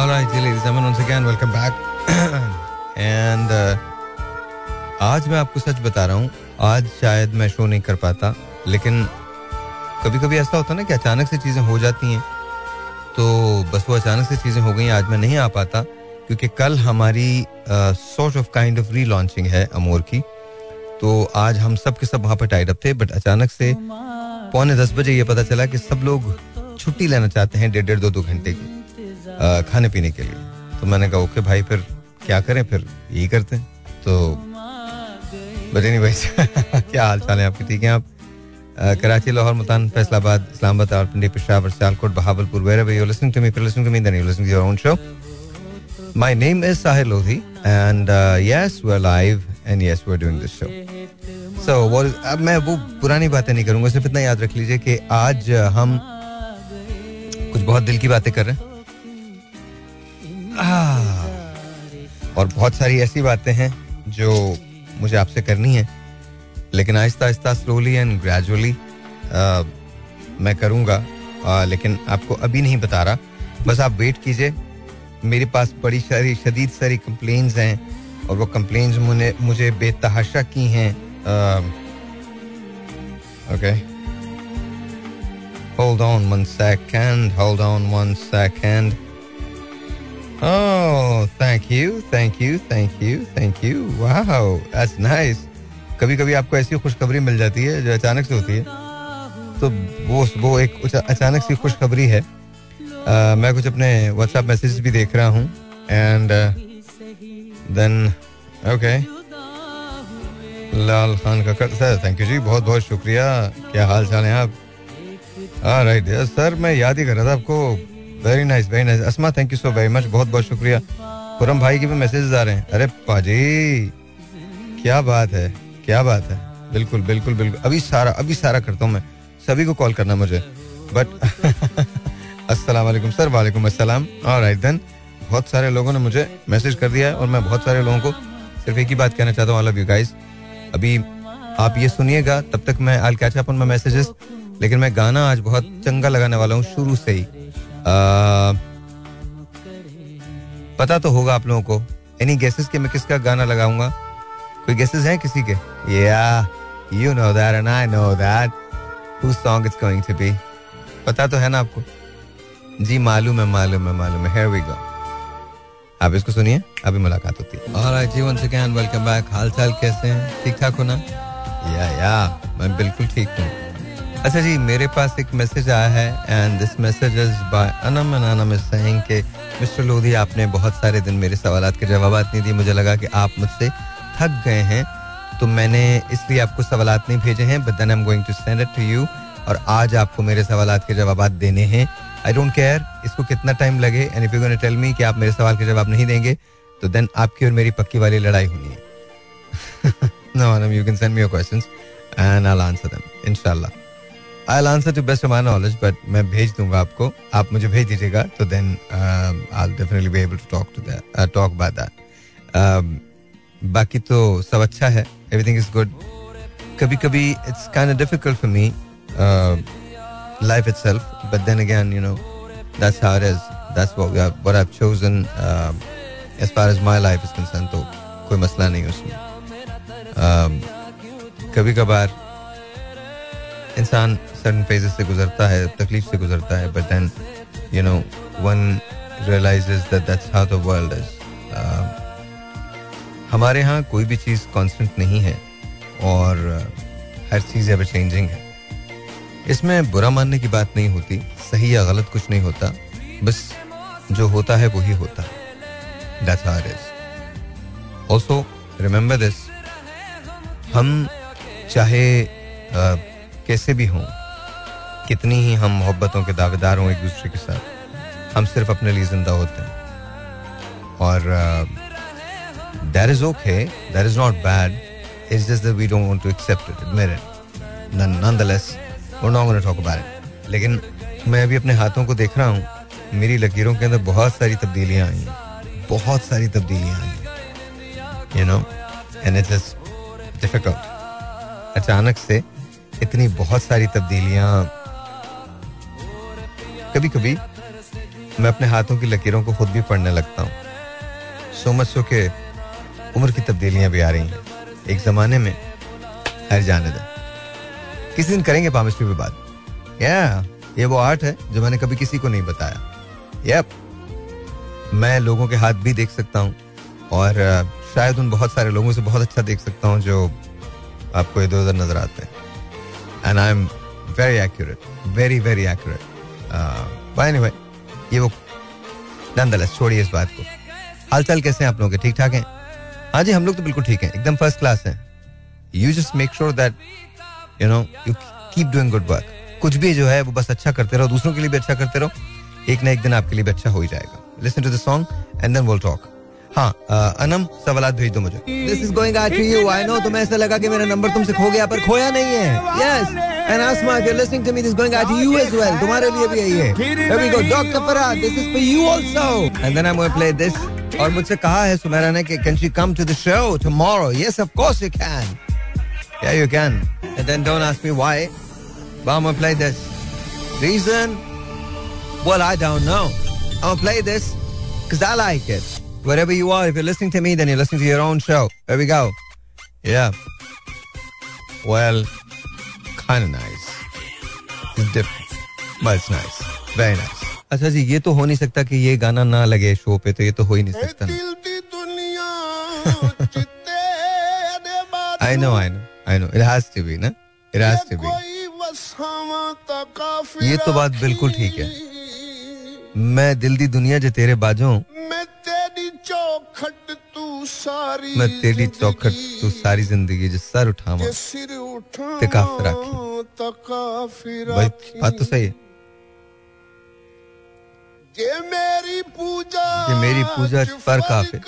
All right, ladies and once again, welcome back. and uh, आज मैं आपको सच बता रहा हूँ आज शायद मैं शो नहीं कर पाता लेकिन कभी कभी ऐसा होता है ना कि अचानक से चीज़ें हो जाती हैं तो बस वो अचानक से चीज़ें हो गई आज मैं नहीं आ पाता क्योंकि कल हमारी sort of kind of relaunching है अमोर की। तो आज हम सब के सब वहाँ पर टाइड अप थे बट अचानक से पौने दस बजे ये पता चला कि सब लोग छुट्टी लेना चाहते हैं डेढ़ डेढ़ दो दो घंटे की। खाने पीने के लिए। तो मैंने कहा, ओके भाई, फिर क्या करें? फिर यही करते हैं। तो बजे नहीं भाई क्या हाल चाल है आपकी? ठीक है आप? Karachi, Lahore, Multan, Faisalabad, Islamabad Peshawar, Sialkot, Bahawalpur listening to show my name is Sahil Lodhi and yes we live and yes we are this show so अब मैं वो पुरानी बातें नहीं करूँगा, सिर्फ़ इतना याद रख लीजिए कि आज हम कुछ बहुत दिल की बातें कर रहे हैं। और बहुत सारी ऐसी बातें हैं जो मुझे आपसे करनी है। लेकिन Aahista Aahista slowly and gradually मैं करूँगा। लेकिन आपको अभी नहीं बता रहा। बस आप वेट कीजिए। मेरे पास बड़ी सारी, शदीद सारी कंप्लेन्स हैं और वो कंप्लेन्स मुझे मुझे बेतहाशा की हैं। Okay hold on one second hold on one second Oh, thank you, thank you, thank you, thank you. Wow, that's nice. कभी कभी आपको ऐसी खुशखबरी मिल जाती है जो अचानक से होती है। तो वो वो एक अचानक सी खुशखबरी है। uh, मैं कुछ अपने व्हाट्सएप मैसेज भी देख रहा हूँ। And then okay Lal Khan का सर थैंक यू जी बहुत बहुत शुक्रिया। क्या हाल चाल है आप? राइट सर मैं याद ही कर रहा था आपको। Very nice very nice Asma thank you so very much बहुत बहुत शुक्रिया। पुरम भाई के भी मैसेजेस आ रहे हैं। अरे पाजी, क्या बात है, क्या बात है। बिल्कुल बिल्कुल बिल्कुल। अभी सारा अभी सारा करता हूँ मैं। सभी को कॉल करना मुझे। बट अस्सलाम वालेकुम सर, वालेकुम अस्सलाम। राइट देन बहुत सारे लोगों ने मुझे मैसेज कर दिया है और मैं बहुत सारे लोगों को सिर्फ़ एक ही बात कहना चाहता हूँ ऑल ऑफ़ यू गाइस अभी आप ये सुनिएगा, तब तक मैं I catch up on my messages लेकिन मैं गाना आज बहुत चंगा लगाने वाला हूँ, शुरू से ही। पता तो होगा आप लोगों को। एनी गेसेस के मैं किसका गाना लगाऊँगा? कोई गेसेस हैं किसी के? या you know that and I know that who song it's going to be पता तो है ना आपको? जी मालूम है मालूम है मालूम है। हियर वी गो आप इसको सुनिए अभी मुलाकात होती है। Alright ji once again welcome back हालचाल कैसे हैं? ठीक ठाक हो ना? या या मैं बिल्कुल ठीक हूँ। अच्छा जी, मेरे पास एक मैसेज आया है and this message is by Anam and Anam is saying कि मिस्टर लोधी आपने बहुत सारे दिन मेरे सवाल के जवाब नहीं दिए। मुझे लगा कि आप मुझसे थक गए हैं तो मैंने इसलिए आपको सवाल नहीं भेजे हैं but then I am going to send it to you और आज आपको मेरे सवाल के जवाब देने हैं। आई डोंट केयर इसको कितना टाइम लगे and if you gonna tell me कि आप मेरे सवाल के जवाब नहीं देंगे तो देन आपकी और मेरी पक्की वाली लड़ाई होनी है। No Anam you can send me your questions and I will answer them इंशाल्लाह I answer to best my knowledge but मैं भेज दूँगा आपको। आप मुझे भेज दीजिएगा तो then I definitely be able to talk to that talk about that बाकी तो सब अच्छा है। एवरीथिंग इज़ गुड कभी कभी it's kind difficult for me life itself but then again you know that's how it is that's what I have chosen as far as my life is concern तो कोई मसला नहीं उसमें। Um, कभी कभार इंसान सर्टन फेजेस से गुजरता है तकलीफ़ से गुजरता है but then you know one realises that that's how the world is हमारे यहाँ कोई भी चीज़ कांस्टेंट नहीं है और uh, हर चीज़ एवर चेंजिंग है। इसमें बुरा मानने की बात नहीं होती सही या गलत कुछ नहीं होता बस जो होता है वही होता है। That's it is also remember this हम चाहे uh, कैसे भी हों, कितनी ही हम मोहब्बतों के दावेदार हों एक दूसरे के साथ, हम सिर्फ़ अपने लिए ज़िंदा होते हैं। और that is okay that is not bad it's just we don't want to accept it admit nonetheless we not gonna talk about it लेकिन मैं अभी अपने हाथों को देख रहा हूँ, मेरी लकीरों के अंदर बहुत सारी तब्दीलियाँ आई हैं, बहुत सारी तब्दीलियाँ आई हैं you know and it is difficult अचानक से इतनी बहुत सारी तब्दीलियाँ। कभी कभी मैं अपने हाथों की लकीरों को खुद भी पढ़ने लगता हूँ। सो मच सो के उम्र की तब्दीलियाँ भी आ रही हैं। एक जमाने में, हर जाने दो। किसी दिन करेंगे पामिस्ट्री पे बात? या ये वो आर्ट है जो मैंने कभी किसी को नहीं बताया। यप मैं लोगों के हाथ भी देख सकता हूँ और शायद उन बहुत सारे लोगों से बहुत अच्छा देख सकता हूँ जो आपको इधर उधर नज़र आते हैं। And I am very accurate very very accurate anyway ये वो नंदलस छोड़िए इस बात को। हाल चाल कैसे हैं आप लोगों के? ठीक ठाक हैं? हाँ जी, हम लोग तो बिल्कुल ठीक हैं। एकदम फ़र्स्ट क्लास हैं। You just make sure that you know you keep doing good work कुछ भी जो है, वो बस अच्छा करते रहो, दूसरों के लिए भी अच्छा करते रहो। एक ना एक दिन आपके लिए भी अच्छा हो ही जाएगा। Listen to the song and then will talk हाँ अनम सवाल भेज दो मुझे this is going out to you I know तुम्हें ऐसा लगा कि मेरा नंबर तुमसे खो गया पर खोया नहीं है yes and Asma if you listening to me this going out to you as well तुम्हारे लिए भी है here we go doctor Farhad this is for you also and then I am going play this और मुझसे कहा है सुमेरा ने कि can she come to the show tomorrow yes of course you can yeah you can and then don't ask me why but I'm gonna play this. Reason? Well, I don't know. I'm gonna play this because I like it. Wherever you are, if you're listening to me, then you're listening to your own show. There we go. Yeah. Well, kind of nice. It's different, but it's nice. Very nice. अच्छा जी ये तो हो नहीं सकता कि ये गाना ना लगे शो पे तो ये तो हो ही नहीं सकता I know I know I know it has to be ना इट हैज़ टू बी ये तो बात बिल्कुल ठीक है मैं दिल दी दुनिया जो तेरे बाजों चौखट तू सारी मैं तेरी चौखट तू सारी ज़िंदगी जिस सर उठावा सिर उठा तकाफ राखी भाई बात तो सही है। ये मेरी पूजा ये मेरी पूजा पर काफिर।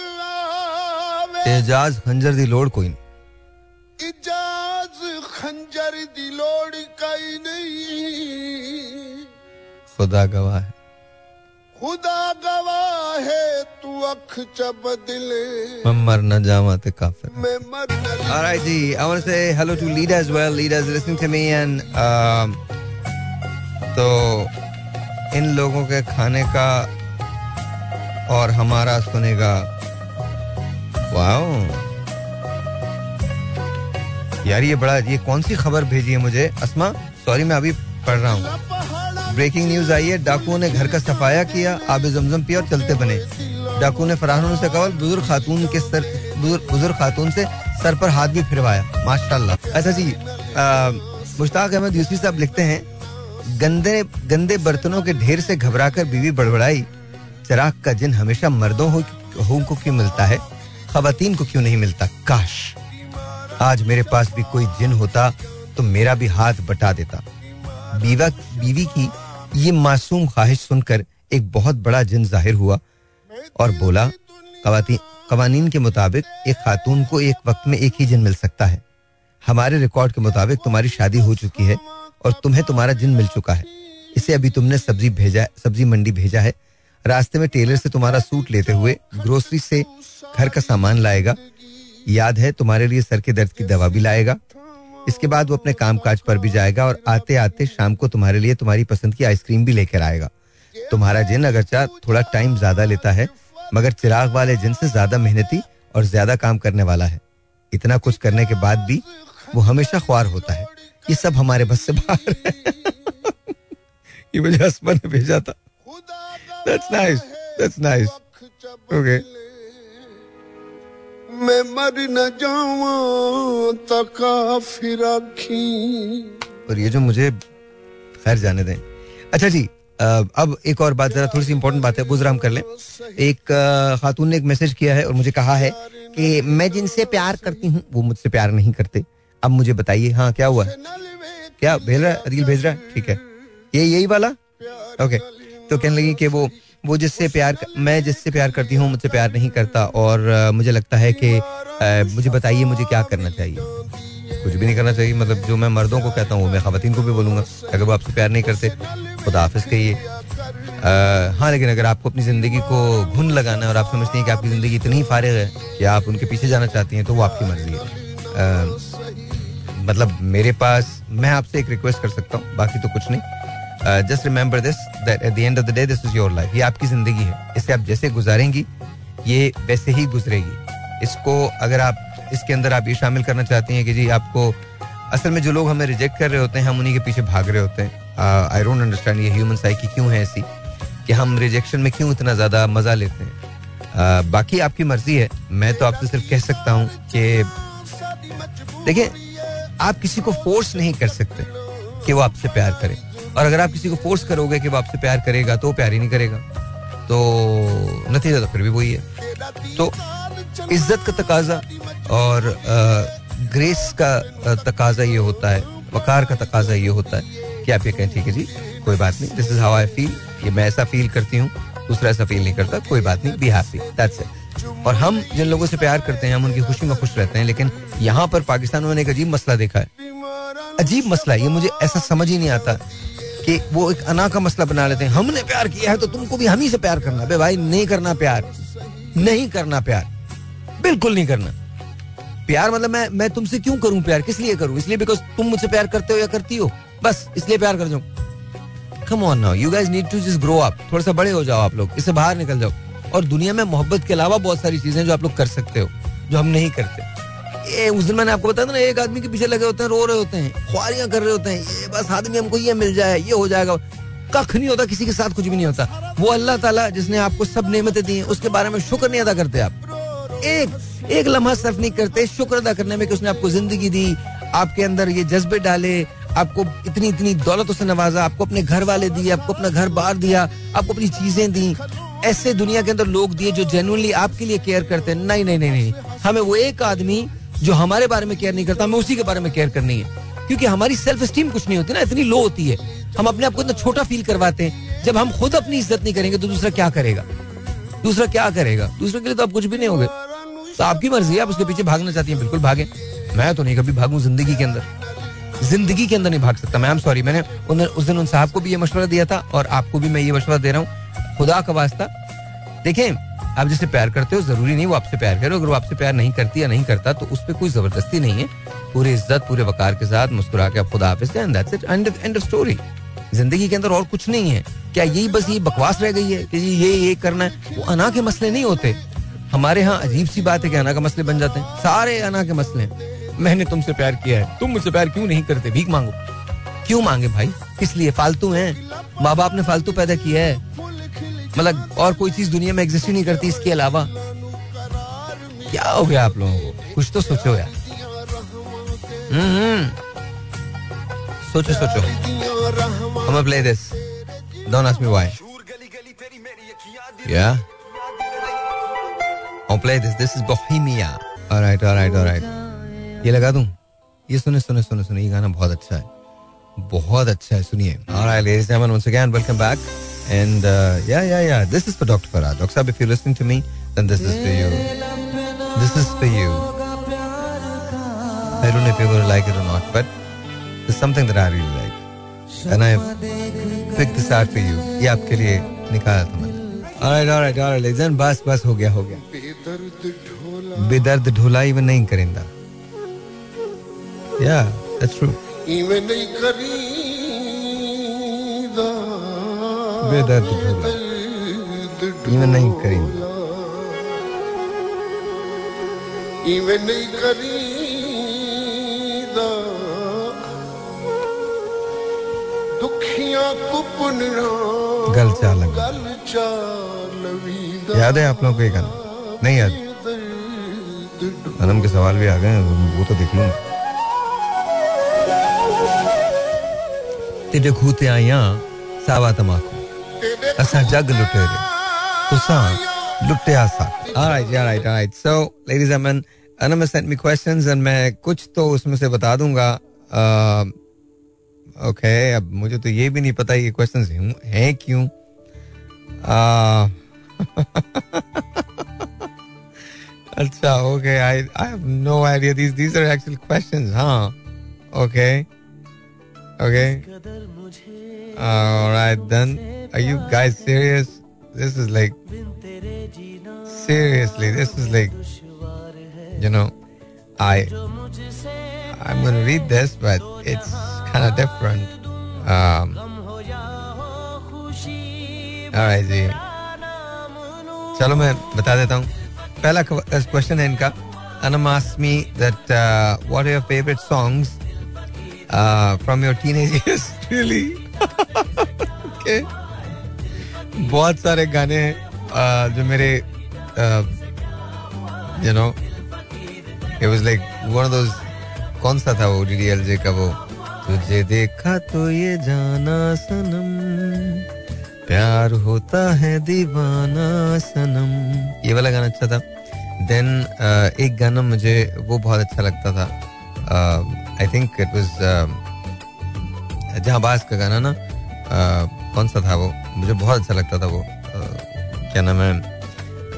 एजाज खंजर दी लोड़ कोई नहीं। इजाज खंजर दी लोड़ कई नहीं। खुदा गवाह है। खुदा गवाह है अख चब दिले। मैं मर न जावा ते काफिर। मैं मर न जी I want to say hello to Lida as well. Lida is listening to me and um, तो इन लोगों के खाने का और हमारा सुनेगा वाओ यार ये बड़ा ये कौन सी खबर भेजी है मुझे? असमा सॉरी मैं अभी पढ़ रहा हूँ। ब्रेकिंग न्यूज़ आई है डाकुओं ने घर का सफाया किया आब जमजम पिया और चलते बने। डाकू ने फराहन से कहा बुज़ुर्ग खातून के सर बुज़ुर्ग खातून से सर पर हाथ भी फिरवाया। माशाल्लाह। अच्छा जी मुश्ताक अहमद यूसुफी साहब लिखते हैं गंदे गंदे बर्तनों के ढेर से घबराकर बीवी बड़बड़ाई चराग का जिन हमेशा मर्दों हो, हो को क्यों मिलता है? खातन को क्यों नहीं मिलता? काश आज मेरे पास भी कोई जिन होता तो मेरा भी हाथ बटा देता। बीवा बीवी की ये मासूम ख्वाहिश सुनकर एक बहुत बड़ा जिन ज़ाहिर हुआ और बोला कवानीन के मुताबिक एक खातून को एक वक्त में एक ही जिन मिल सकता है। हमारे रिकॉर्ड के मुताबिक तुम्हारी शादी हो चुकी है और तुम्हें तुम्हारा जिन मिल चुका है। इसे अभी तुमने सब्ज़ी भेजा, सब्ज़ी मंडी भेजा है। रास्ते में टेलर से तुम्हारा सूट लेते हुए ग्रोसरी से घर का सामान लाएगा। याद है, तुम्हारे लिए सर के दर्द की दवा भी लाएगा। इसके बाद वो अपने काम काज पर भी जाएगा और आते आते शाम को तुम्हारे लिए तुम्हारी पसंद की आइसक्रीम भी लेकर आएगा। तुम्हारा जिन अगर चाह थोड़ा टाइम ज़्यादा लेता है मगर चिराग वाले जिन से ज़्यादा मेहनती और ज़्यादा काम करने वाला है इतना कुछ करने के बाद भी वो हमेशा ख्वार होता है ये सब हमारे बस से बाहर है ये मुझे हसबन ने भेजा था That's nice. That's nice. Okay. मैं मर न जाऊँ और ये जो मुझे खैर जाने दें अच्छा जी अब एक और बात, जरा थोड़ी सी इंपॉर्टेंट बात है गुजरा हम कर लें। एक खातून ने एक मैसेज किया है और मुझे कहा है कि मैं जिनसे प्यार करती हूँ, वो मुझसे प्यार नहीं करते। अब मुझे बताइए हाँ क्या हुआ? क्या भेज रहा है? भेज रहा है? ठीक है। ये यही वाला? ओके तो कहने लगी कि वो वो जिससे प्यार मैं जिससे प्यार करती हूँ, मुझसे प्यार नहीं करता और मुझे लगता है कि मुझे बताइए, मुझे क्या करना चाहिए? कुछ भी नहीं करना चाहिए मतलब जो मैं मर्दों को कहता हूँ मैं खातन को भी बोलूँगा, अगर वो आपसे प्यार नहीं करते। खुदा हाफिज कहिए हाँ लेकिन अगर आपको अपनी ज़िंदगी को घुन लगाना है और आप समझते हैं कि आपकी ज़िंदगी इतनी फारिग है कि आप उनके पीछे जाना चाहती हैं तो वो आपकी मर्ज़ी है। मतलब मेरे पास, मैं आपसे एक रिक्वेस्ट कर सकता हूँ, बाकी तो कुछ नहीं। Just remember this that at the end of the day this is your life ये आपकी ज़िंदगी है। इसे आप जैसे गुजारेंगी, ये वैसे ही गुजरेगी। इसको अगर आप, इसके अंदर आप ये शामिल करना चाहती हैं कि जी आपको, असल में जो लोग हमें रिजेक्ट कर रहे होते हैं, हम उन्हीं के पीछे भाग रहे होते हैं आई डोंट अंडरस्टैंड ये ह्यूमन साइकी क्यों है ऐसी? कि हम रिजेक्शन में क्यों इतना ज़्यादा मज़ा लेते हैं? Uh, बाकी आपकी मर्ज़ी है। मैं तो आपसे सिर्फ़ कह सकता हूँ कि देखिए आप किसी को फोर्स नहीं कर सकते कि वो आपसे प्यार करे। और अगर आप किसी को फोर्स करोगे कि वो आपसे प्यार करेगा तो वो प्यार ही नहीं करेगा। तो नतीजा तो फिर भी वही है। तो इज़्ज़त का तकाजा और ग्रेस का तकाजा ये होता है वकार का तकाजा ये होता है। कि आप ये कहें, ठीक है जी, कोई बात नहीं this is how I feel ये मैं ऐसा फील करती हूँ, दूसरा ऐसा फील नहीं करता, कोई बात नहीं बी हैप्पी दैट्स इट और हम जिन लोगों से प्यार करते हैं, हम उनकी खुशी में खुश रहते हैं, लेकिन यहाँ पर पाकिस्तान में एक अजीब मसला देखा है। अजीब मसला, ये मुझे ऐसा समझ ही नहीं आता कि वो एक अना का मसला बना लेते हैं। हमने प्यार किया है तो तुमको भी हम ही से प्यार करना बे भाई, नहीं करना प्यार, नहीं करना प्यार, बिल्कुल नहीं करना। प्यार मतलब मैं मैं तुमसे क्यों करूँ प्यार? किस लिए करूँ? इसलिए बिकॉज़ तुम मुझसे प्यार करते हो या करती हो? बस, इसलिए प्यार कर जाऊँ come on now you guys need to just grow up थोड़ा सा बड़े हो जाओ आप लोग, इससे बाहर निकल जाओ। और दुनिया में मोहब्बत के अलावा बहुत सारी चीज़ें जो आप लोग कर सकते हो, जो हम नहीं करते। ये उस दिन मैंने आपको बताया था ना, एक आदमी के पीछे लगे होते हैं, रो रहे होते हैं ख्वारियाँ कर रहे होते हैं, ये बस आदमी हमको ये मिल जाए, ये हो जाएगा। कख नहीं होता, किसी के साथ कुछ भी नहीं होता। वो अल्लाह ताला जिसने आपको सब नेमतें दी उसके बारे में शुक्र नहीं अदा करते आप। एक एक लम्हा सर्फ नहीं करते, शुक्र अदा करने में कि उसने आपको ज़िंदगी दी, आपके अंदर ये जज्बे डाले आपको इतनी इतनी दौलतों से नवाजा, आपको अपने घर वाले दिए, आपको अपना घर बार दिया, आपको अपनी चीज़ें दी। ऐसे दुनिया के अंदर लोग दिए जो जेनुअनली आपके लिए केयर करते हैं। नहीं नहीं नहीं नहीं। हमें वो एक आदमी जो हमारे बारे में केयर नहीं करता, हमें उसी के बारे में केयर करनी है। क्योंकि हमारी सेल्फ स्टीम कुछ नहीं होती ना, इतनी लो होती है। हम अपने आप को इतना छोटा फील करवाते हैं। जब हम खुद अपनी इज़्ज़त नहीं करेंगे तो दूसरा क्या करेगा? दूसरा क्या करेगा? दूसरे के लिए तो आप कुछ भी नहीं होगे। तो आपकी मर्ज़ी है, आप उसके पीछे भागना चाहती हैं, बिल्कुल भागे। मैं तो नहीं, कभी भागू ज़िंदगी के अंदर। ज़िंदगी के अंदर नहीं भाग सकता। मैं एम सॉरी मैंने उस दिन उन साहब को भी ये मशवरा दिया था और आपको भी मैं ये मशवरा दे रहा हूँ। खुदा का वास्ता। देखें, आप जिससे प्यार करते हो, ज़रूरी नहीं वो आपसे प्यार करे। अगर वो आपसे प्यार नहीं करती या नहीं करता तो उस पर कोई ज़बरदस्ती नहीं है। पूरी इज़्ज़त, पूरे वकार के साथ मुस्कुरा के आप खुदा हाफिज एंड स्टोरी ज़िंदगी के अंदर और कुछ नहीं है। क्या यही बस ये बकवास रह गई है कि ये ये करना है? वो अना के मसले नहीं होते। हमारे यहाँ अजीब सी बात है कि अना के मसले बन जाते हैं। सारे अना के मसले। मैंने तुमसे प्यार किया है। तुम मुझसे प्यार क्यों नहीं करते? भीख मांगो। क्यों मांगे भाई? किस लिए फालतू हैं। माँ बाप ने फालतू पैदा किया है। मतलब और कोई चीज़ दुनिया में एग्जिस्ट ही नहीं करती इसके अलावा। क्या हो गया आप लोगों को? कुछ तो सोचो यार। सोचो सोचो। हम play this don't ask me why yeah I'll play this. This is Bohemia. All right, all right, all right. ये लगा दू। ये सुने सुने सुने सुने ये गाना बहुत अच्छा है। बहुत अच्छा है सुनिए। All right ladies and gentleman once again welcome back and yeah yeah yeah this is for doctor Farhad doctor साहब if you listening to me then this is for you this is for you I don't know if you will like it और not but it's something that I really like and I pick this out for you ये आपके लिए निकाला था मैंने। All right all right all right ladies बस बस हो गया हो गया। बेदर्द ढोला। बेदर्द ढोला इवन नहीं करेंगे Yeah, that's true. इवन नहीं करीदा. बेदर्द ढोला इवन नहीं करेंगे इवन नहीं करीदा दुखियाँ कुपन गल चाल गल याद है आप लोगों को ये गाना? नहीं याद? अनम के सवाल भी आ गए वो तो देख लूँगा। तेरे खूते आया सावा तमाकू असा जग लुटेरे तुसा लुटिया सा alright alright alright so ladies and gentleman Anam sent me questions and मैं कुछ तो उसमें से बता दूँगा। ओके अब मुझे तो ये भी नहीं पता ये क्वेश्चंस हैं क्यों? अच्छा okay I I have no idea these these are actual questions हाँ okay Okay alright then Are you guys serious? This is like seriously. This is like you know, I I'm gonna read this, but it's kind of different. Um, Alright जी चलो मैं बता देता हूँ पहला question है इनका Anam asked me that uh, what are your favorite your uh, years? really? okay. बहुत सारे गाने हैं uh, जो मेरे you know it was like one of those कौन सा था वो डीडीएलजे का वो तुझे देखा तो ये जाना सनम प्यार होता है दीवाना सनम ये वाला गाना अच्छा था देन uh, एक गाना मुझे वो बहुत अच्छा लगता था आई थिंक इट वाज जहाबाज का गाना ना uh, कौन सा था वो? मुझे बहुत अच्छा लगता था वो uh, क्या नाम है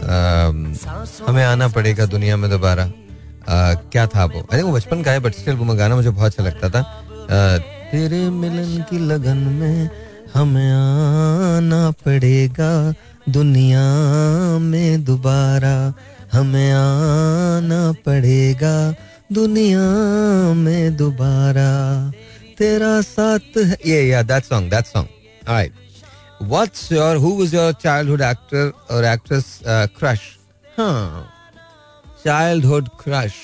uh, हमें आना पड़ेगा दुनिया में दोबारा। क्या था वो? थिंक वो बचपन का है बट स्टिल वो गाना मुझे बहुत अच्छा लगता था। तेरे मिलन की लगन में हमें आना पड़ेगा दुनिया में दोबारा। हमें आना पड़ेगा दुनिया में दोबारा तेरा साथ है ये या that song that song alright what's your who was your childhood actor और एक्ट्रेस क्रश हाँ childhood crush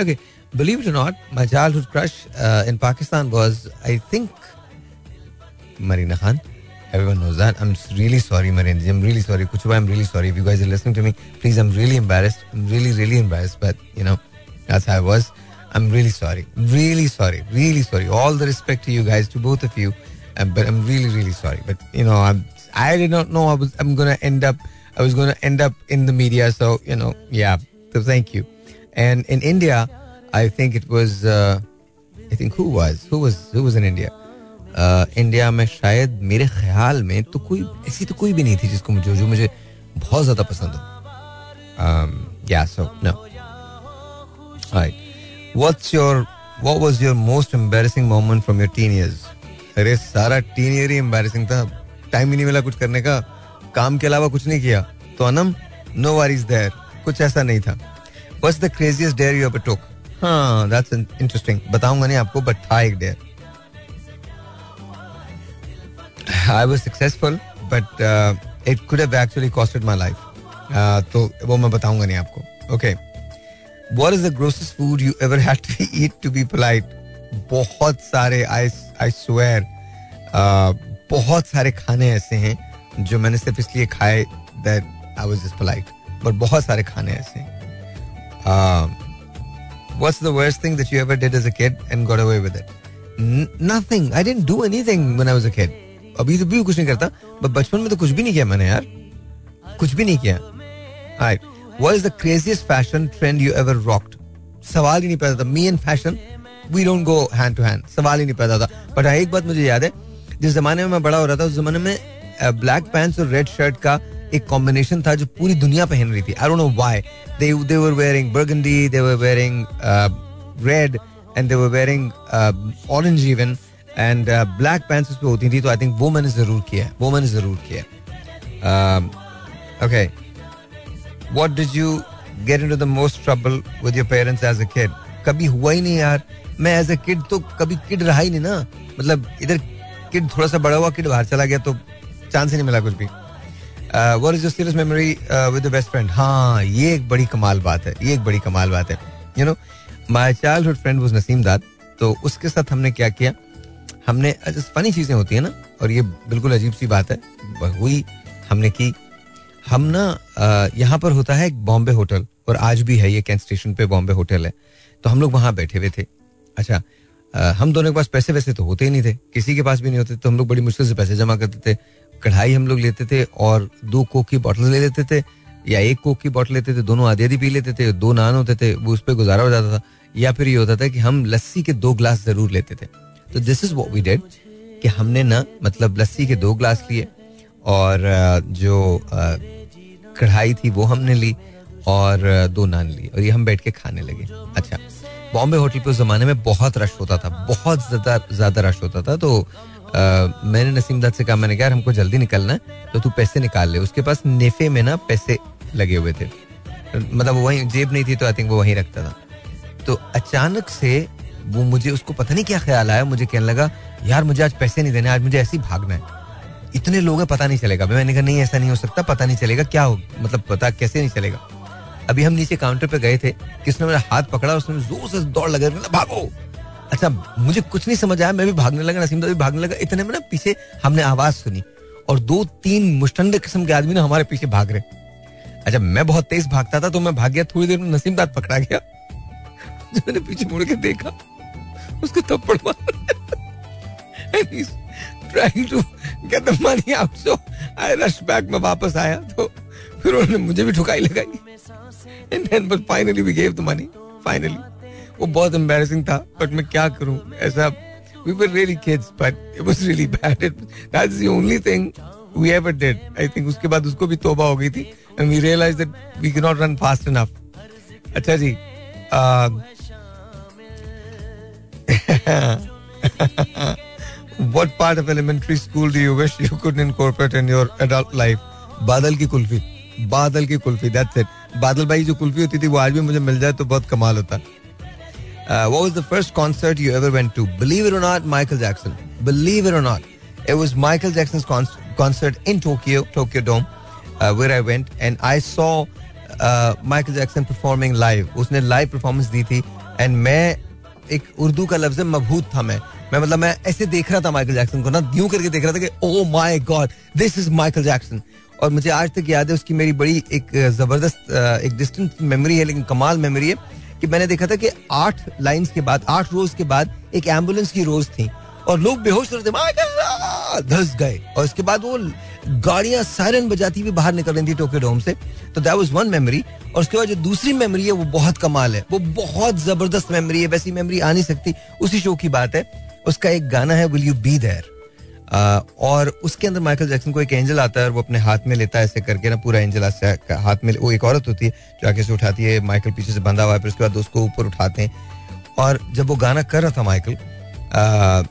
okay believe it or not my childhood crush uh, in pakistan was i think marina khan Everyone knows that. I'm really sorry, Marian. I'm really sorry. Kuchuba, I'm really sorry. If you guys are listening to me, please, I'm really embarrassed. I'm really, really embarrassed. But, you know, that's how I was. I'm really sorry. Really sorry. Really sorry. All the respect to you guys, to both of you. Um, but I'm really, really sorry. But, you know, I'm, I did not know I was, I'm going to end up, I was going to end up in the media. So, you know, yeah. So thank you. And in India, I think it was, uh, I think who was, who was, who was in India? India में शायद मेरे ख्याल में तो कोई ऐसी तो कोई भी नहीं थी जिसको मुझे जो मुझे बहुत ज्यादा पसंद हो या so no what's your what was your most embarrassing moment from your teen years अरे, सारा टीन ईयर ही एम्बैरेसिंग था। टाइम ही नहीं मिला कुछ करने का। काम के अलावा कुछ नहीं किया। तो Anam no war is there कुछ ऐसा नहीं था। What's the craziest dare you took हाँ दैट्स इंटरेस्टिंग बताऊँगा नहीं आपको बट था एक dare I was successful but it could have actually costed my life तो वो मैं बताऊँगा नहीं आपको। Okay what is the grossest food you ever had बहुत सारे आई आई स्वेयर बहुत सारे खाने ऐसे हैं जो मैंने सिर्फ़ इसलिए खाए that I was just polite but बहुत सारे खाने ऐसे हैं thing that you ever did as a kid and got away with it? N- nothing. I didn't do anything when I was a kid. अभी तो भी कुछ नहीं करता बट बचपन में तो कुछ भी नहीं किया मैंने यार कुछ भी नहीं किया right what is the craziest fashion trend you ever rocked सवाल ही नहीं पैदा था। Me and fashion we don't go hand to hand सवाल ही नहीं पैदा था। बट हाँ एक बात मुझे याद है। जिस जमाने में मैं बड़ा हो रहा था, उस जमाने में ब्लैक पैंट्स और रेड शर्ट का एक कॉम्बिनेशन था जो पूरी दुनिया पहन रही थी। I don't know why they they were wearing burgundy they were wearing red and they were wearing orange even and black pants उस पर होती थी तो आई थिंक वो मैंने ज़रूर किया वो मैंने ज़रूर किया okay what did you get into the most trouble with your parents as a kid कभी हुआ ही नहीं यार। मैं एज अ किड तो कभी किड रहा ही नहीं ना। मतलब इधर किड थोड़ा सा बड़ा हुआ किड बाहर चला गया तो चांस ही नहीं मिला कुछ भी। What is serious memory with best friend हाँ ये एक बड़ी कमाल बात है। ये एक बड़ी कमाल बात है। You know my childhood friend was Naseem Dad तो उसके साथ हमने क्या किया? हमने फनी चीज़ें होती है ना, और ये बिल्कुल अजीब सी बात है। हुई हमने की। हम ना यहाँ पर होता है बॉम्बे होटल और आज भी है ये कैंट स्टेशन पे बॉम्बे होटल है। तो हम लोग वहाँ बैठे हुए थे। अच्छा आ, हम दोनों के पास पैसे वैसे तो होते ही नहीं थे। किसी के पास भी नहीं होते तो हम लोग बड़ी मुश्किल से पैसे जमा करते थे। कढ़ाई हम लोग लेते थे और दो कोक की बॉटल ले लेते थे या एक कोक की बॉटल लेते थे दोनों आधी आधी पी लेते थे दो नान होते थे वो उस पर गुजारा हो जाता था। या फिर ये होता था कि हम लस्सी के दो ग्लास ज़रूर लेते थे। तो this is what we did कि हमने ना मतलब लस्सी के दो ग्लास लिए। और जो कढ़ाई थी वो हमने ली और दो नान ली और ये हम बैठ के खाने लगे। अच्छा बॉम्बे होटल पे उस जमाने में बहुत रश होता था बहुत ज़्यादा ज़्यादा रश होता था तो आ, मैंने नसीम दत्त से कहा मैंने कहा हमको जल्दी निकलना है तो तू पैसे निकाल ले। उसके पास नेफे में ना पैसे लगे हुए थे। मतलब वही जेब नहीं थी तो आई थिंक वो वहीं रखता था। तो अचानक से वो मुझे उसको पता नहीं क्या ख्याल आया मुझे कहने लगा यार मुझे आज पैसे नहीं देने आज मुझे ऐसे ही भागना है। इतने लोग हैं, पता नहीं चलेगा। मैंने कहा, नहीं, ऐसा नहीं हो सकता, पता नहीं चलेगा क्या हो मतलब पता कैसे नहीं चलेगा। अभी हम नीचे काउंटर पे गए थे, किसने मेरा हाथ पकड़ा, उसने ज़ोर से दौड़ लगा भागो! अच्छा मुझे कुछ नहीं समझ आया, मैं भी भागने लगा, नसीम भी भागने लगा। इतने में ना पीछे हमने आवाज़ सुनी और दो तीन मुस्टंड किस्म के आदमी ना हमारे पीछे भाग रहे। अच्छा मैं बहुत तेज भागता था तो मैं भाग गया, थोड़ी देर में नसीम दाद पकड़ा गया। मैंने पीछे मुड़ के देखा, उसको थप्पड़ मार। to get the money out. So I मैं वापस आया तो फिर उन्होंने मुझे भी ठुकाई लगाई And then but finally we gave the money. Finally. वो बहुत embarrassing था but मैं क्या करूँ ऐसा we were really kids but it was really bad. It, that's the only thing we ever did. I think उसके बाद उसको भी तोबा हो गई थी and we realized that we cannot run fast enough. अच्छा जी uh, What part of elementary school do you wish you could incorporate in your adult life? बादल की कुल्फी बादल की कुल्फी दैट्स इट बादल भाई जो कुल्फी होती थी वो आज भी मुझे मिल जाए तो बहुत कमाल होता Uh, first concert you ever went to? Believe it or not, Michael Jackson. Believe it or not, it was Michael Jackson's con- concert in Tokyo, Tokyo Dome, uh, where I went, and I saw uh, Michael Jackson performing live. उसने live performance दी थी, and मैं एक उर्दू का लफ्ज मबहूत था मैं मैं मतलब मैं ऐसे देख रहा था माइकल जैक्सन को ना, यूँ करके देख रहा था कि ओ my god this is Michael Jackson और मुझे आज तक याद है उसकी मेरी बड़ी एक ज़बरदस्त एक डिस्टेंट मेमोरी है, लेकिन कमाल मेमोरी है कि मैंने देखा था कि आठ लाइंस के बाद, आठ रोज के बाद एक एंबुलेंस की रोज थी और लोग बेहोश रहे थे धस गए। और उसके बाद वो गाड़ियाँ सायरन बजाती हुई बाहर निकल रही थी टोक्यो डोम से। तो दैट वाज वन मेमोरी और उसके बाद जो दूसरी मेमोरी है, वो बहुत कमाल है। वो बहुत ज़बरदस्त मेमोरी है। वैसी मेमोरी आ नहीं सकती। उसी शो की बात है। उसका एक गाना है विल यू बी देयर और उसके अंदर माइकल जैक्सन को एक एंजल आता है और वो अपने हाथ में लेता है ऐसे करके ना पूरा एंजल हाथ में वो एक औरत होती है जो आगे से उठाती है माइकल पीछे से बंधा हुआ है फिर उसके बाद उसको ऊपर उठाते हैं। और जब वो गाना कर रहा था Michael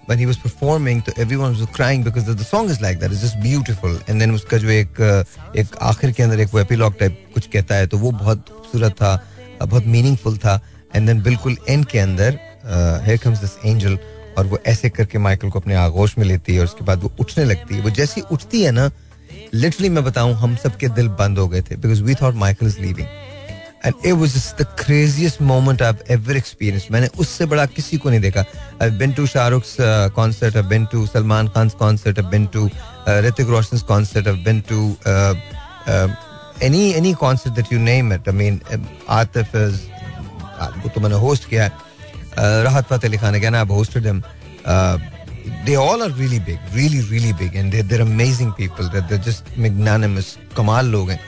when he was performing तो everyone was crying because the, the song is like that it's just beautiful. And उसका जो एक एक आखिर के अंदर एक एपिलॉग टाइप कुछ कहता है तो वो बहुत खूबसूरत था बहुत मीनिंगफुल था। एंड देन बिल्कुल एंड के अंदर here comes this angel और वो ऐसे करके माइकल को अपने आगोश में लेती है और उसके बाद वो उठने लगती है। वो जैसी उठती है ना लिटरली मैं बताऊँ, हम सबके दिल बंद हो गए थे because we thought Michael is leaving and it was just the craziest moment I ever experience मैंने उससे बड़ा किसी को नहीं देखा। I been to Shahrukh concert I been to Salman Khan concert I been to Hrithik Roshan concert I been to any any concert that you name it I mean Atif वो तो मैंने होस्ट किया है। Rahat Fateh Ali Khan again. I've hosted them. Uh, they all are really big, really, really big, and they're, they're amazing people. They're, they're just magnanimous, kamal log hain.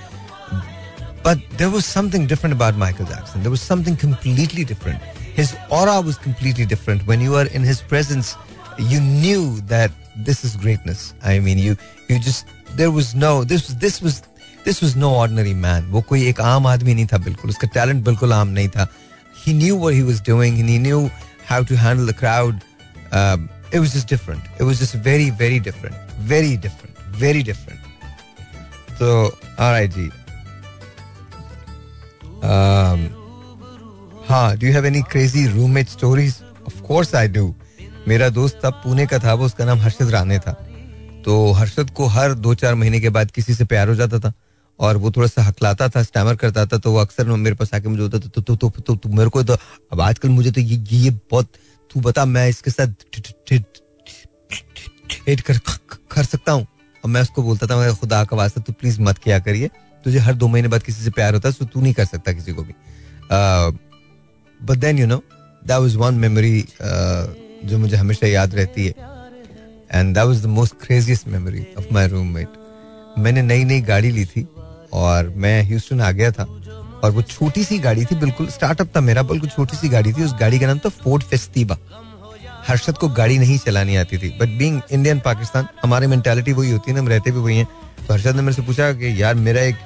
But there was something different about Michael Jackson. There was something completely different. His aura was completely different. When you were in his presence, you knew that this is greatness. I mean, you you just there was no this was this was this was no ordinary man. वो कोई एक आम आदमी नहीं था बिल्कुल उसका talent बिल्कुल आम नहीं था he knew what he was doing and he knew how to handle the crowd. Um, it was just different. It was just very, very different. Very different. Very different. So, all right, G. Um, हाँ do have any crazy roommate stories of course I do मेरा दोस्त तब पुणे का था वो उसका नाम हर्षद राणे था तो हर्षद को हर दो चार महीने के बाद किसी से प्यार हो जाता था और वो थोड़ा सा हकलाता था स्टैमर करता था तो वो अक्सर मेरे पास आके मुझे होता था तो तो तो, तो, तो मेरे को तो अब आजकल मुझे तो ये ये बहुत तू बता मैं इसके साथ कर कर सकता हूँ? और मैं उसको बोलता था मैं खुदा का वास्ता तू प्लीज़ मत किया करिए। तुझे हर दो महीने बाद किसी से प्यार होता है तो तू नहीं कर सकता किसी को भी। But then you know that was one memory जो मुझे हमेशा याद रहती है। And that was the most craziest memory of my roommate मैंने नई नई गाड़ी ली थी। और मैं ह्यूस्टन आ गया था। और वो छोटी सी गाड़ी थी, बिल्कुल स्टार्टअप था मेरा, बिल्कुल छोटी सी गाड़ी थी। उस गाड़ी का नाम था फोर्ड फेस्तीबा हर्षद को गाड़ी नहीं चलानी आती थी। बट बीइंग इंडियन पाकिस्तान हमारी मेंटालिटी वही होती है ना, हम रहते भी वही हैं। तो हर्षद ने मेरे से पूछा कि यार, मेरा एक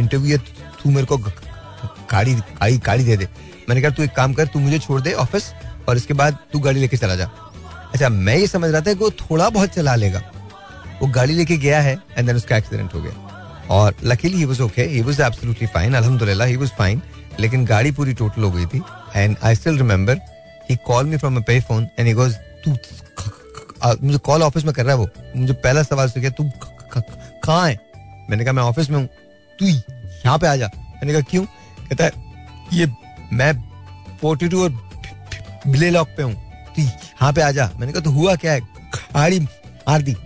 इंटरव्यू है, तू मेरे को गाड़ी गाड़ी गाड़ी दे दे। मैंने कहा, तू एक काम कर, तू मुझे छोड़ दे ऑफ़िस और इसके बाद तू गाड़ी लेके चला जा। अच्छा मैं ये समझ रहा था कि वो थोड़ा बहुत चला लेगा। वो गाड़ी लेके गया है एंड देन उसका एक्सीडेंट हो गया। और luckily was okay he was absolutely fine अल्हम्दुलिल्लाह ही वाज फाइन लेकिन गाड़ी पूरी टोटल हो गई थी and I still remember he call me from a pay phone and he goes तू मुझे कॉल ऑफ़िस में कर रहा है वो मुझे पहला सवाल से किया तू कहाँ है मैंने कहा मैं ऑफ़िस में हूँ तू यहाँ पे आ जा मैंने कहा क्यों कहता है ये मैं फोर्टी टू और बिले लॉक पे हूँ तू यहाँ पे आ जा मैंने कहा तो हुआ क्या है गाड़ी मार दी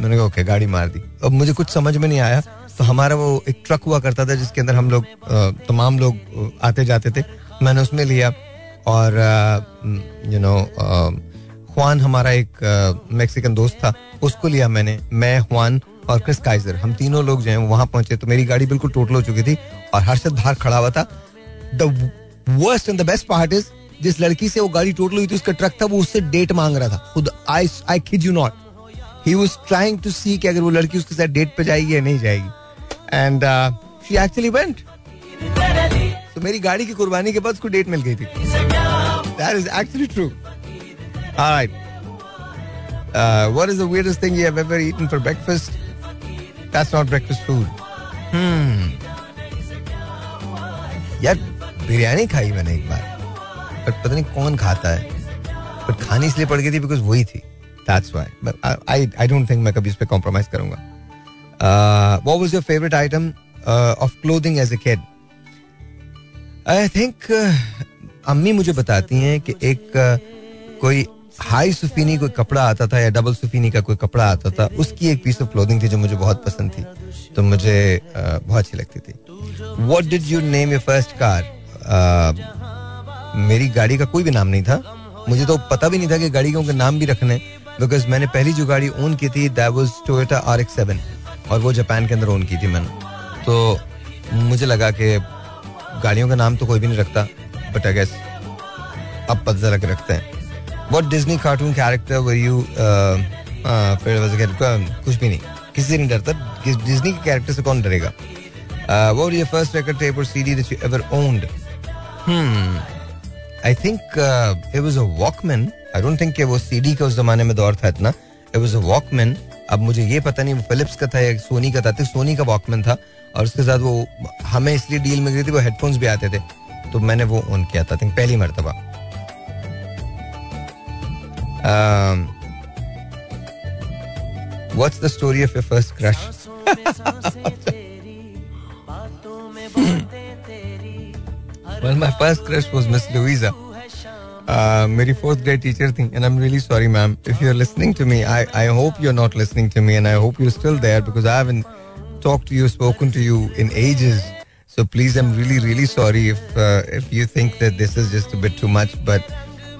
मैंने कहा ओके गाड़ी मार दी अब मुझे कुछ समझ में नहीं आया तो हमारा वो एक ट्रक हुआ करता था जिसके अंदर हम लोग तमाम लोग आते जाते थे। मैंने उसमें लिया और यू नो ख्वान हमारा एक मैक्सिकन दोस्त था, उसको लिया मैंने। मैं ख्वान और क्रिस काइजर हम तीनों लोग जो हैं, वहाँ पहुँचे तो मेरी गाड़ी बिल्कुल टोटल हो चुकी थी और हर्षद बाहर खड़ा हुआ था। The worst and the best part is जिस लड़की से वो गाड़ी टोटल हुई थी, उसका ट्रक था, वो उससे डेट मांग रहा था। खुद I I kid you not he was trying to see कि अगर वो लड़की उसके साथ डेट पे जाएगी या नहीं जाएगी। एंड शी एक्चुअली वेंट तो मेरी गाड़ी की कुर्बानी के बाद उसको डेट मिल गई थी। That is actually true alright what is the weirdest thing you have ever eaten for breakfast? That's not breakfast food. Hmm. यार, बिरयानी खाई मैंने एक बार पर पता नहीं कौन खाता है। पर खानी इसलिए पड़ गई थी बिकॉज़ वही थी। That's why I I don't think मैं कभी इस पे कॉम्प्रोमाइज करूँगा। What was your favourite item of clothing as a kid I think अम्मी मुझे बताती हैं कि एक uh, कोई हाई सुफीनी कोई कपड़ा आता था या डबल सुफीनी का कोई कपड़ा आता था उसकी एक पीस ऑफ़ क्लोथिंग थी जो मुझे बहुत पसंद थी तो मुझे uh, बहुत अच्छी लगती थी। What did you name your first car मेरी गाड़ी का कोई भी नाम नहीं था। मुझे तो पता भी नहीं था कि गाड़ी के नाम भी रखने बिकॉज़ मैंने पहली जो गाड़ी ओन की थी that was Toyota R X seven और वो जापान के अंदर ओन की थी मैंने तो मुझे लगा कि गाड़ियों का नाम तो कोई भी नहीं रखता बट आई गेस अब पता लग रखते हैं what Disney cartoon character were you फिर कुछ भी नहीं किसी से नहीं डरता डिज्नी के कैरेक्टर से कौन डरेगा what was your first record tape or CD that you ever owned? Hmm. I think uh, it was a Walkman. I don't it CD का उस जमाने में दौर था इतना. It was a Walkman. अब मुझे ये पता नहीं वो फिलिप्स का था या सोनी का था? तो सोनी का वॉकमैन था और उसके साथ वो हमें इसलिए डील मिल गई थी वो हेडफोन्स भी आते थे। तो मैंने वो ऑन किया था थिंक पहली मरतबा। What's the story of your first crush well, my first crush was Miss Louisa. Uh, मेरी फोर्थ ग्रेड टीचर थी and I am really sorry ma'am if you are listening to me I I hope you are not listening to me and I hope you still there because I haven't talked to you, spoken to you in ages. So please, I'm really, really sorry if uh, if you think that this is just a bit too much. But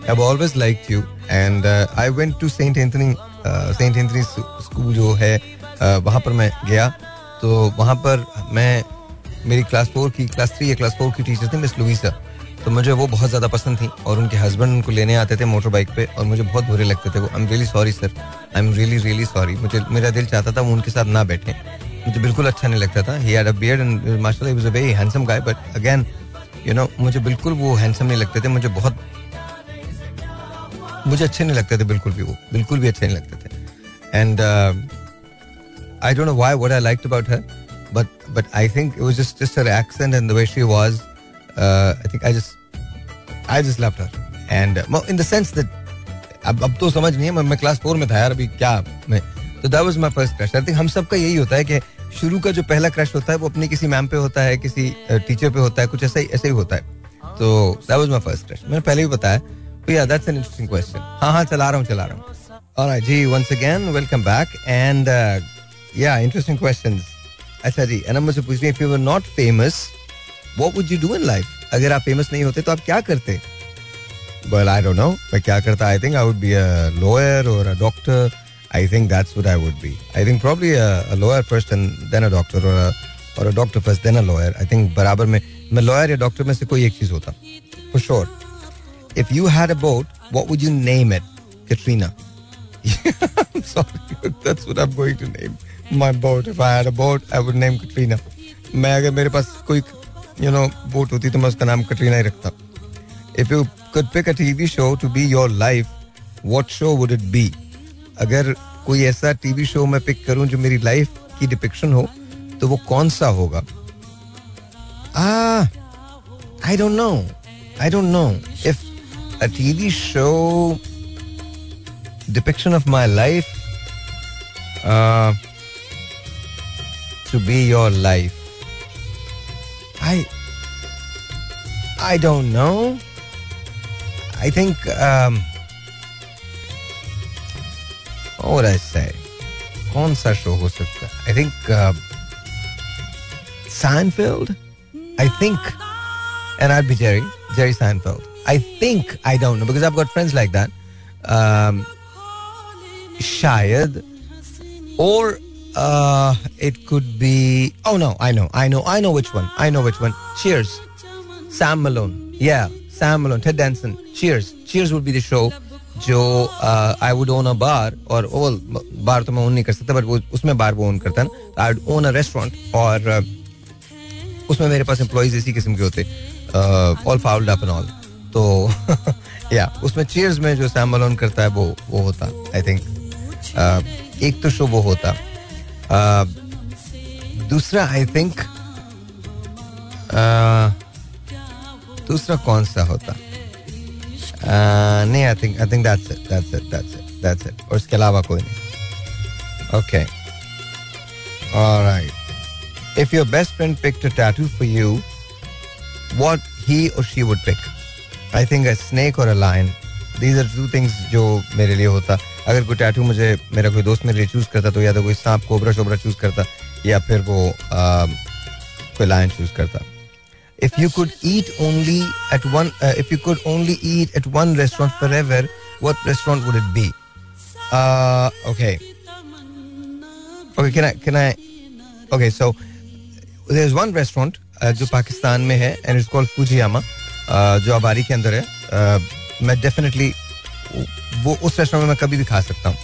I've always liked you, and uh, I went to Saint Anthony uh, Saint Anthony School जो है uh, वहाँ पर मैं गया तो वहाँ पर मैं मेरी क्लास फोर की क्लास थ्री या क्लास फोर की टीचर थी मिस लुईसा तो मुझे वो बहुत ज़्यादा पसंद थी और उनके हस्बैंड उनको लेने आते थे मोटर बाइक पे और मुझे बहुत बुरे लगते थे। वो I am really sorry sir I am really really sorry मुझे, मेरा दिल चाहता था वो उनके साथ ना बैठे। मुझे बिल्कुल अच्छा नहीं लगता था। He and was a very handsome guy but again you know मुझे बिल्कुल वो हैंडसम नहीं लगते थे। मुझे बहुत, मुझे अच्छे नहीं लगते थे बिल्कुल भी वो। बिल्कुल भी अच्छे नहीं लगते थे। And I don't know why what I liked about her but but I think it was just just her accent and the way she was. Uh, think I just I just loved her, and uh, in the sense that अब अब तो समझ नहीं है मैं class four में था यार अभी क्या मैं तो that was my first crush I think हम सबका यही होता है कि शुरू का जो पहला क्रश होता है वो अपनी किसी मैम पे होता है किसी टीचर पे होता है कुछ ऐसा ही ऐसा ही होता है. तो that was my first crush मैंने पहले भी बताया या दैट्स एन इंटरेस्टिंग क्वेश्चन हाँ हाँ चला रहा हूँ चला रहा हूँ. Alright ji once again welcome back and yeah interesting questions अच्छा जी एना मुझसे पूछ रही if you were not famous what would you do in life अगर आप फ़ेमस नहीं होते तो आप क्या करते well i don't know मैं क्या करता i would be a lawyer or a doctor i think that's what i would be i think probably a, a lawyer first and then a doctor or a or a doctor first then a lawyer i think बराबर में मैं lawyer या doctor में से कोई एक चीज़ होता sure if you had a boat what would you name it Katrina I'm sorry that's what I'm going to name my boat. If I had a boat, I would name Katrina. मैं अगर मेरे पास कोई you know boat होती तो मैं उसका नाम कटरीना ही रखता। If you could pick a TV show to be your life what show would it be अगर कोई ऐसा टीवी शो मैं पिक करूँ जो मेरी लाइफ की डिपिक्शन हो तो वो कौन सा होगा? I don't know I don't know if a TV show depiction of my life to be your life I I don't know I think और ऐसा कौन सा शो हो सकता है I think Seinfeld? I think, and I'd be Jerry, Jerry Seinfeld. I think, I don't know, because I've got friends like that. Um, Shayad, or uh, it could be, oh no, I know, I know, I know which one. I know which one. Cheers. Sam Malone. Yeah, Sam Malone, Ted Danson. Cheers. Cheers would be the show जो आई would own अ बार और ओल बार तो मैं own नहीं कर सकता but वो उसमें बार वो ओन करता ना I would own a restaurant और उसमें मेरे पास एम्प्लॉयज़ इसी किस्म के होते all fouled up and all तो या उसमें चीयर्स में जो सैम करता है वो वो होता आई थिंक uh, एक तो शो वो होता uh, दूसरा आई थिंक दूसरा कौन सा होता? नहीं I think I think that's it that's it that's it that's it और इसके अलावा कोई नहीं. Okay alright if your best friend pick two tattoo for you what he और she would pick I think a snake और a lion these are two things जो मेरे लिए होता. अगर कोई टैटू मुझे मेरा कोई दोस्त मेरे लिए चूज़ करता तो या तो कोई सांप कोबरा शोबरा चूज़ करता या फिर वो कोई लाइन चूज़ करता। If you could eat only at one if you could only eat at one restaurant forever what restaurant would it be okay okay can I can I okay so there is one restaurant जो पाकिस्तान में है and it's called Fujiyama जो आबारी के अंदर है। uh, मैं definitely वो उस रेस्टोरेंट में मैं कभी भी खा सकता हूँ।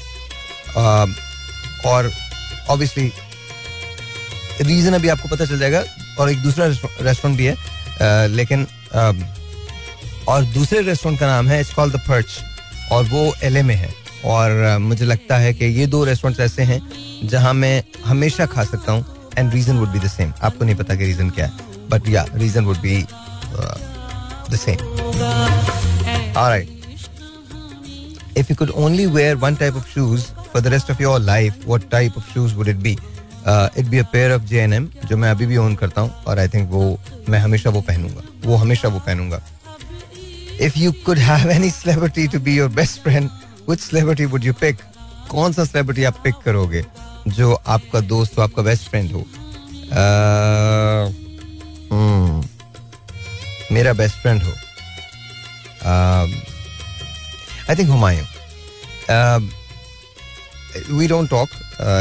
और ऑब्वियसली रीजन अभी आपको पता चल जाएगा और एक दूसरा रेस्टोरेंट भी है। uh, लेकिन uh, और दूसरे रेस्टोरेंट का नाम है इट्स कॉल्ड द पर्च और वो एलए में है। और uh, मुझे लगता है कि ये दो रेस्टोरेंट्स ऐसे हैं जहाँ मैं हमेशा खा सकता हूँ and reason would be the same आपको नहीं पता कि रीजन क्या है but yeah reason would be the same alright if you could only wear one type of shoes for the rest of your life, what type of shoes would it be? Uh, it'd be a pair of J&M जो मैं अभी भी own करता हूँ और I think वो मैं हमेशा वो पहनूँगा वो हमेशा वो पहनूँगा If you could have any celebrity to be your best friend, which celebrity would you pick? कौन सा celebrity आप पिक करोगे जो आपका दोस्त हो आपका बेस्ट फ्रेंड हो hmm, मेरा बेस्ट फ्रेंड हो I think Humayun we don't talk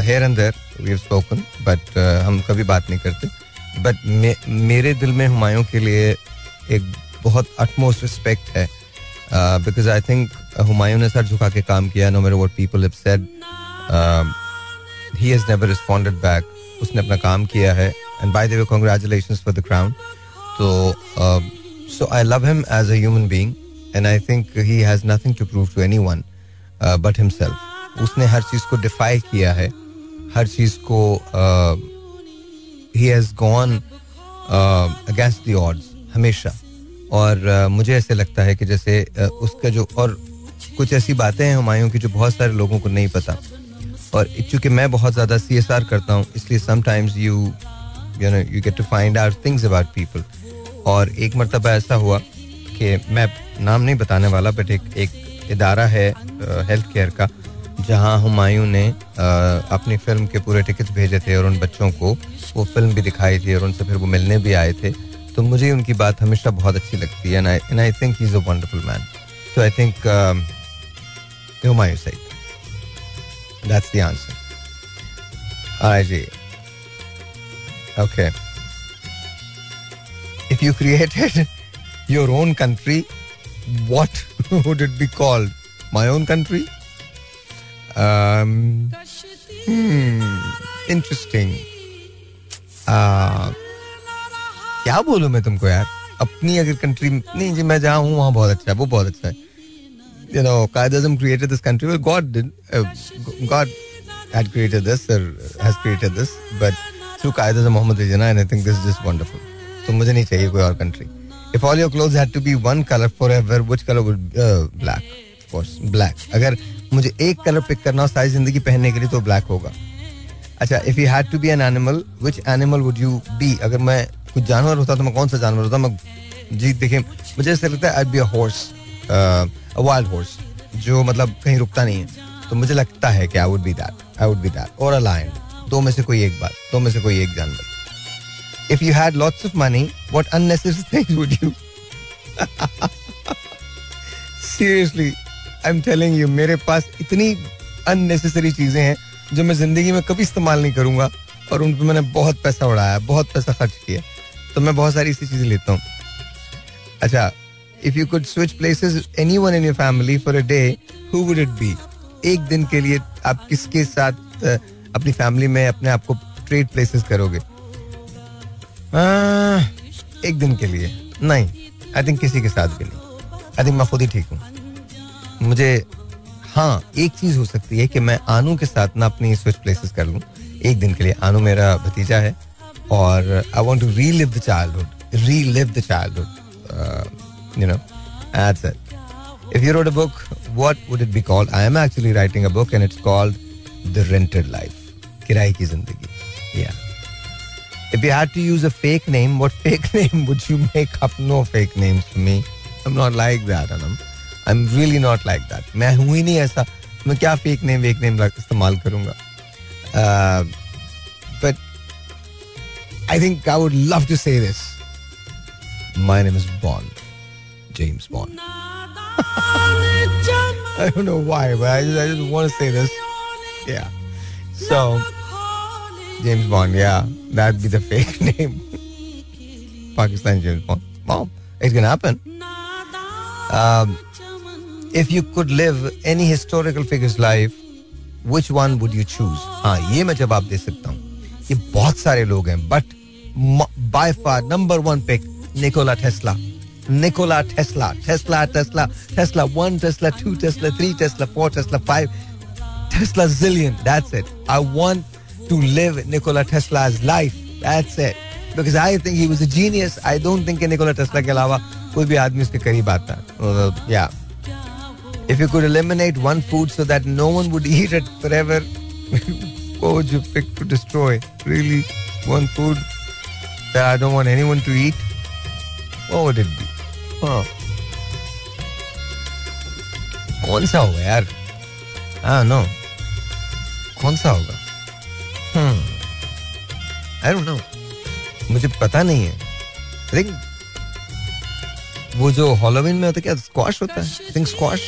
here and there we have spoken but हम कभी बात नहीं करते. बट मे, मेरे दिल में हुमायूं के लिए एक बहुत अटमोस्ट रिस्पेक्ट है बिकॉज़ आई थिंक हुमायूं ने सर झुका के काम किया no matter what people have said he has never responded back उसने अपना काम किया है. And by the way congratulations for the crown तो so I love him as a human being and I think he has nothing to prove to anyone but himself उसने हर चीज़ को डिफाई किया है। हर चीज़ को he has gone against the odds हमेशा। और uh, मुझे ऐसे लगता है कि जैसे uh, उसका जो और कुछ ऐसी बातें हैं हुमायूं की जो बहुत सारे लोगों को नहीं पता। और चूँकि मैं बहुत ज़्यादा सी एस आर करता हूँ इसलिए sometimes you you know you get to find out things about people और एक मरतबा ऐसा हुआ कि मैं नाम नहीं बताने वाला बट एक एक इदारा है हेल्थ केयर का जहाँ हुमायूं ने आ, अपनी फ़िल्म के पूरे टिकट्स भेजे थे और उन बच्चों को वो फ़िल्म भी दिखाई थी और उनसे फिर वो मिलने भी आए थे तो मुझे उनकी बात हमेशा बहुत अच्छी लगती है and I think he is a wonderful man तो आई थिंक हुमायूं सही That's the answer. Alright, Okay. If you created your own country, what would it be called? My own country? Um, hmm, interesting. Uh, क्या बोलूँ मैं तुमको यार अपनी अगर country नहीं जी मैं जहाँ हूँ वहाँ बहुत अच्छा है वो बहुत अच्छा है know, Qaidism created this country. Well, God did. Uh, God had created this or has created this, but through Qaidism, Muhammad Rijana, and I think this is just wonderful. So, मुझे नहीं चाहिए कोई और country. If all your clothes had to be one color forever, which color would uh, black? Of course, black. अगर मुझे एक colour pick करना हो सारी ज़िंदगी पहनने के लिए तो ब्लैक होगा। अच्छा if you had to be an animal which animal would you be अगर मैं कुछ जानवर होता तो मैं कौन सा जानवर होता? मैं जी देखिए मुझे ऐसा लगता है I be a horse wild horse जो मतलब कहीं रुकता नहीं है। तो मुझे लगता है कि I would be that I would be that और अ लायन दो में से कोई एक बात दो में से कोई एक जानवर। If you had lots of money would you seriously I am telling you मेरे पास इतनी अननेसेसरी चीज़ें हैं, जो मैं ज़िंदगी में कभी इस्तेमाल नहीं करूँगा, और उन पर मैंने बहुत पैसा उड़ाया, बहुत पैसा खर्च किया तो मैं बहुत सारी ऐसी चीज़ें लेता हूँ। अच्छा if you could switch places anyone in your family for a day who would it be एक दिन के लिए आप किसके साथ अपनी फैमिली में अपने आप को ट्रेड प्लेसेस करोगे? एक दिन के लिए नहीं आई थिंक किसी के साथ भी नहीं आई थिंक मैं खुद ही ठीक हूँ मुझे हाँ एक चीज़ हो सकती है कि मैं आनू के साथ ना अपनी स्विच प्लेसेस कर लूँ एक दिन के लिए आनू मेरा भतीजा है और I want to relive the childhood relive the childhood you know that's it. If you wrote a book, what would it be called? I am actually writing a book and it's called The Rented Life. किराए की ज़िंदगी. Yeah. If you had to use a fake name, what fake name would you make up? No fake names for me. I'm not like that, Anam. I am really not like that मैं हूं ही नहीं ऐसा मैं क्या fake name वेक name इस्तेमाल करूंगा but I think I would love to say this my name is Bond James Bond I don't know why, but I just, I just want to say this. Yeah. So, James Bond, yeah, that'd be the fake name. Pakistan James Bond. Mom, it's gonna happen. Um, if you could live any historical figure's life which one would you choose हाँ ये मैं जवाब दे सकता हूँ ये बहुत सारे लोग हैं but by far number one pick Nikola Tesla Nikola Tesla Tesla Tesla Tesla one Tesla two Tesla three Tesla four Tesla five Tesla zillion that's it I want To live Nikola Tesla's life that's it because I think he was a genius I don't think Nikola Tesla के अलावा कोई भी आदमी उसके करीब आता या If you could eliminate one food so that no one would eat it forever, what would you pick to destroy? Really? One food that I don't want anyone to eat? What would it be? Huh. कौन सा होगा यार हाँ no कौन सा होगा I don't no मुझे पता नहीं है आई थिंक वो जो हॉलोविन में होता है क्या स्क्वाश होता है I think squash.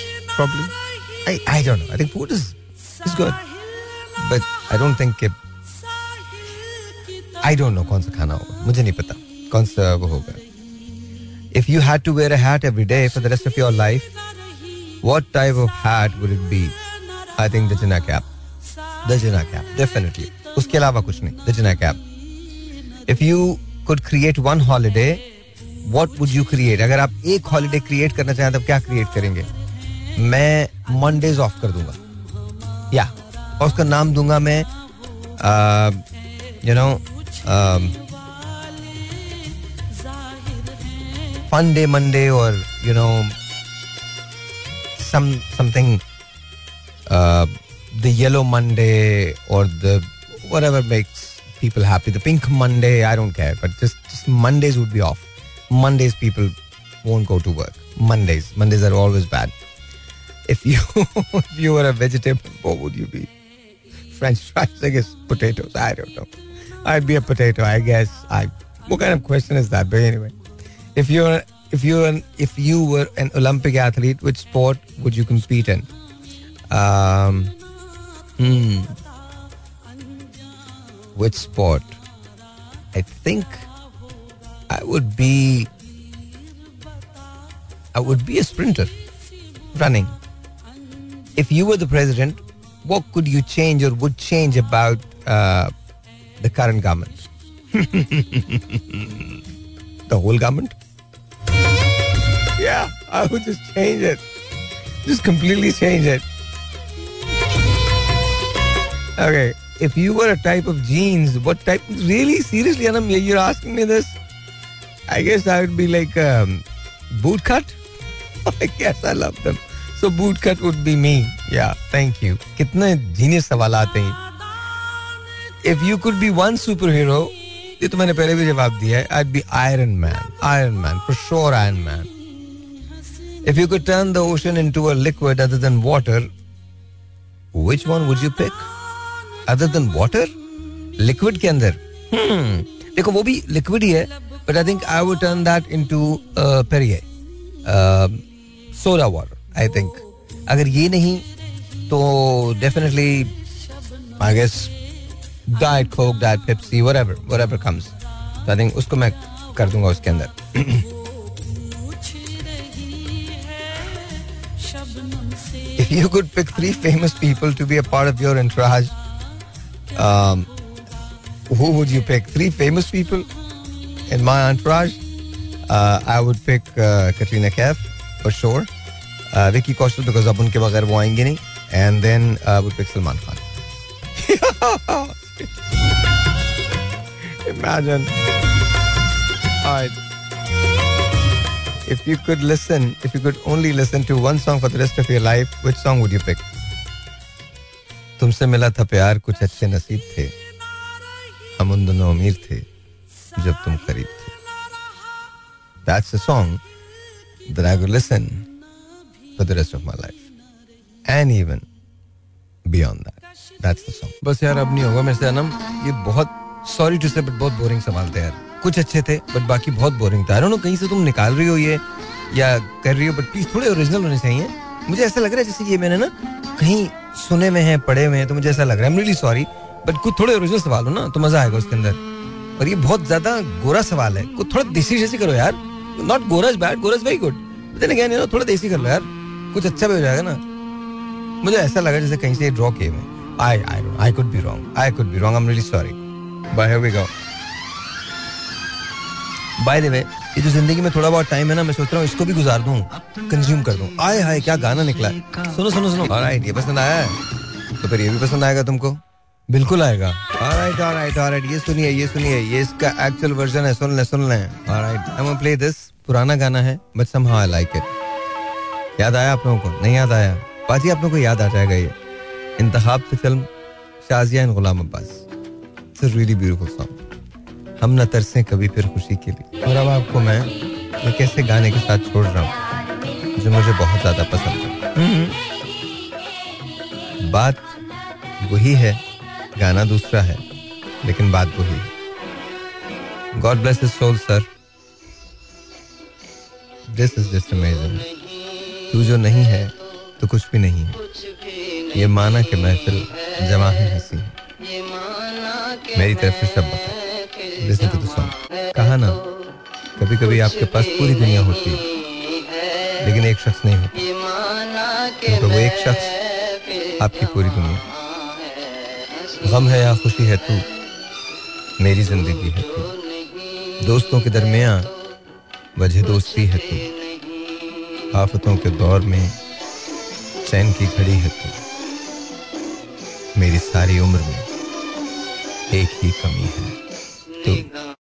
I, I don't know. I think food is is good. But I don't think it, I don't know कौन सा खाना होगा मुझे नहीं पता कौन सा वो होगा If you had to wear a hat every day for the rest of your life, what type of hat would it be? I think the Jinnah cap. The Jinnah cap, definitely. उसके अलावा कुछ नहीं। दजना cab if you could create one holiday what would you create अगर आप एक holiday create करना चाहें तो क्या क्रिएट करेंगे? मैं मंडेज ऑफ़ कर दूँगा। या और उसका नाम दूँगा मैं you know fun day Monday और you know something the yellow Monday और the whatever makes people happy. The pink Monday, I don't care, but just, just Mondays would be off. Mondays people won't go to work. Mondays, Mondays are always bad. if you if you were a vegetable, what would you be? French fries, I guess potatoes. I don't know. I'd be a potato, I guess. I what kind of question is that? But anyway, if you're if you were if you were an Olympic athlete, which sport would you compete in? Um, hmm. Which sport? I think I would be. I would be a sprinter, running if you were the president, what could you change or would change about uh, the current government? the whole government? Yeah, I would just change it. Just completely change it. Okay, if you were a type of jeans, what type? Really, seriously, Anam, you're asking me this? I guess I would be like um, boot cut. I guess I love them So bootcut would be me. Yeah, thank you. कितने genius सवाल आते हैं If you could be one superhero, ये तो मैंने पहले भी जवाब दिया है I'd be Iron Man. Iron Man, for sure Iron Man. If you could turn the ocean into a liquid other than water, which one would you pick? Other than water liquid के अंदर? Hmm. देखो, वो भी liquid ही है but I think आई वु turn that into परिये सोला water I think अगर ये नहीं तो definitely I guess diet Coke diet Pepsi whatever whatever comes I think उसको मैं कर दूँगा उसके अंदर। You could pick three famous people to be a part of your entourage. um, who would you pick? Three famous people in my entourage? Uh, I would pick uh, Katrina Kaif for sure. Vicky Kaushal because अब उनके बगैर वो आएंगे नहीं and then वो pick Salman Khan Imagine. Alright. If you could listen, if you could only listen to one song for the rest of your life, which song would you pick? तुमसे मिला था प्यार, कुछ अच्छे नसीब थे हम उन दोनों अमीर थे, जब तुम करीब थे That's a song that I would listen, for the rest of my life. And even beyond that. That's the song. बस यार, अब नहीं होगा मेरे से, अनम ये बहुत सॉरी टू से बट बहुत बोरिंग सवाल थे यार कुछ अच्छे थे बट बाकी बहुत बोरिंग था नो कहीं से तुम निकाल रही हो ये, या कर रही हो बट प्लीज़ थोड़े ओरिजिनल होने चाहिए मुझे ऐसा लग रहा है जैसे ये मैंने ना कहीं सुने में है, पढ़े हुए हैं तो मुझे ऐसा लग रहा है। रियली सॉरी बट कुछ थोड़े ओरिजिनल सवाल हो ना तो मज़ा आएगा उसके अंदर। और ये बहुत ज़्यादा गोरा सवाल है। कुछ थोड़ा देसी जैसी करो यार। नॉट गोरस बैड गोरस वेरी गुड थोड़ा देसी कर लो यार। कुछ अच्छा भी हो जाएगा ना। मुझे ऐसा लगा जैसे कहीं से ड्रॉ किए हुए I I I could be wrong I could be wrong I am really sorry bye we go by the way ये जो ज़िंदगी में थोड़ा बहुत टाइम है ना, मैं सोच रहा हूँ इसको भी गुजार दूँ कंज्यूम कर दूँ। आए हाय, क्या गाना निकला सुनो सुनो सुनो। ऑलराइट ये पसंद आया है? तो फिर ये भी पसंद आएगा तुमको? बिल्कुल आएगा। ऑलराइट ऑलराइट ऑलराइट ये सुनिए ये सुनिए। ये इसका एक्चुअल वर्जन है, सुन ले सुन ले। Alright I am play this पुराना गाना है but somehow I like it याद आया आप लोगों को? नहीं याद आया? बाजी, आप लोगों को याद आ जाएगा ये। इंतखाब से फ़िल्म, शाजिया इन Ghulam Abbas. It's really beautiful song हम न तरसे कभी फिर खुशी के लिए। और अब आपको मैं एक ऐसे गाने के साथ छोड़ रहा हूँ जो मुझे बहुत ज़्यादा पसंद है। हम्म। बात वही है गाना दूसरा है लेकिन बात वही है। God bless his soul sir this is just amazing तू जो नहीं है तो कुछ भी नहीं है। ये माना कि महफिल जमा है। हँसी मेरी तरफ़ से सब लिसन टू द सॉन्ग कहा ना कभी कभी आपके पास पूरी दुनिया होती है लेकिन एक शख्स नहीं होता। तो वो एक शख्स आपकी पूरी दुनिया। गम है या खुशी है तू, मेरी ज़िंदगी है तू। दोस्तों के दरमिया वजह दोस्ती है तू। आफतों के दौर में चैन की घड़ी है तू। मेरी सारी उम्र में एक ही कमी है। तू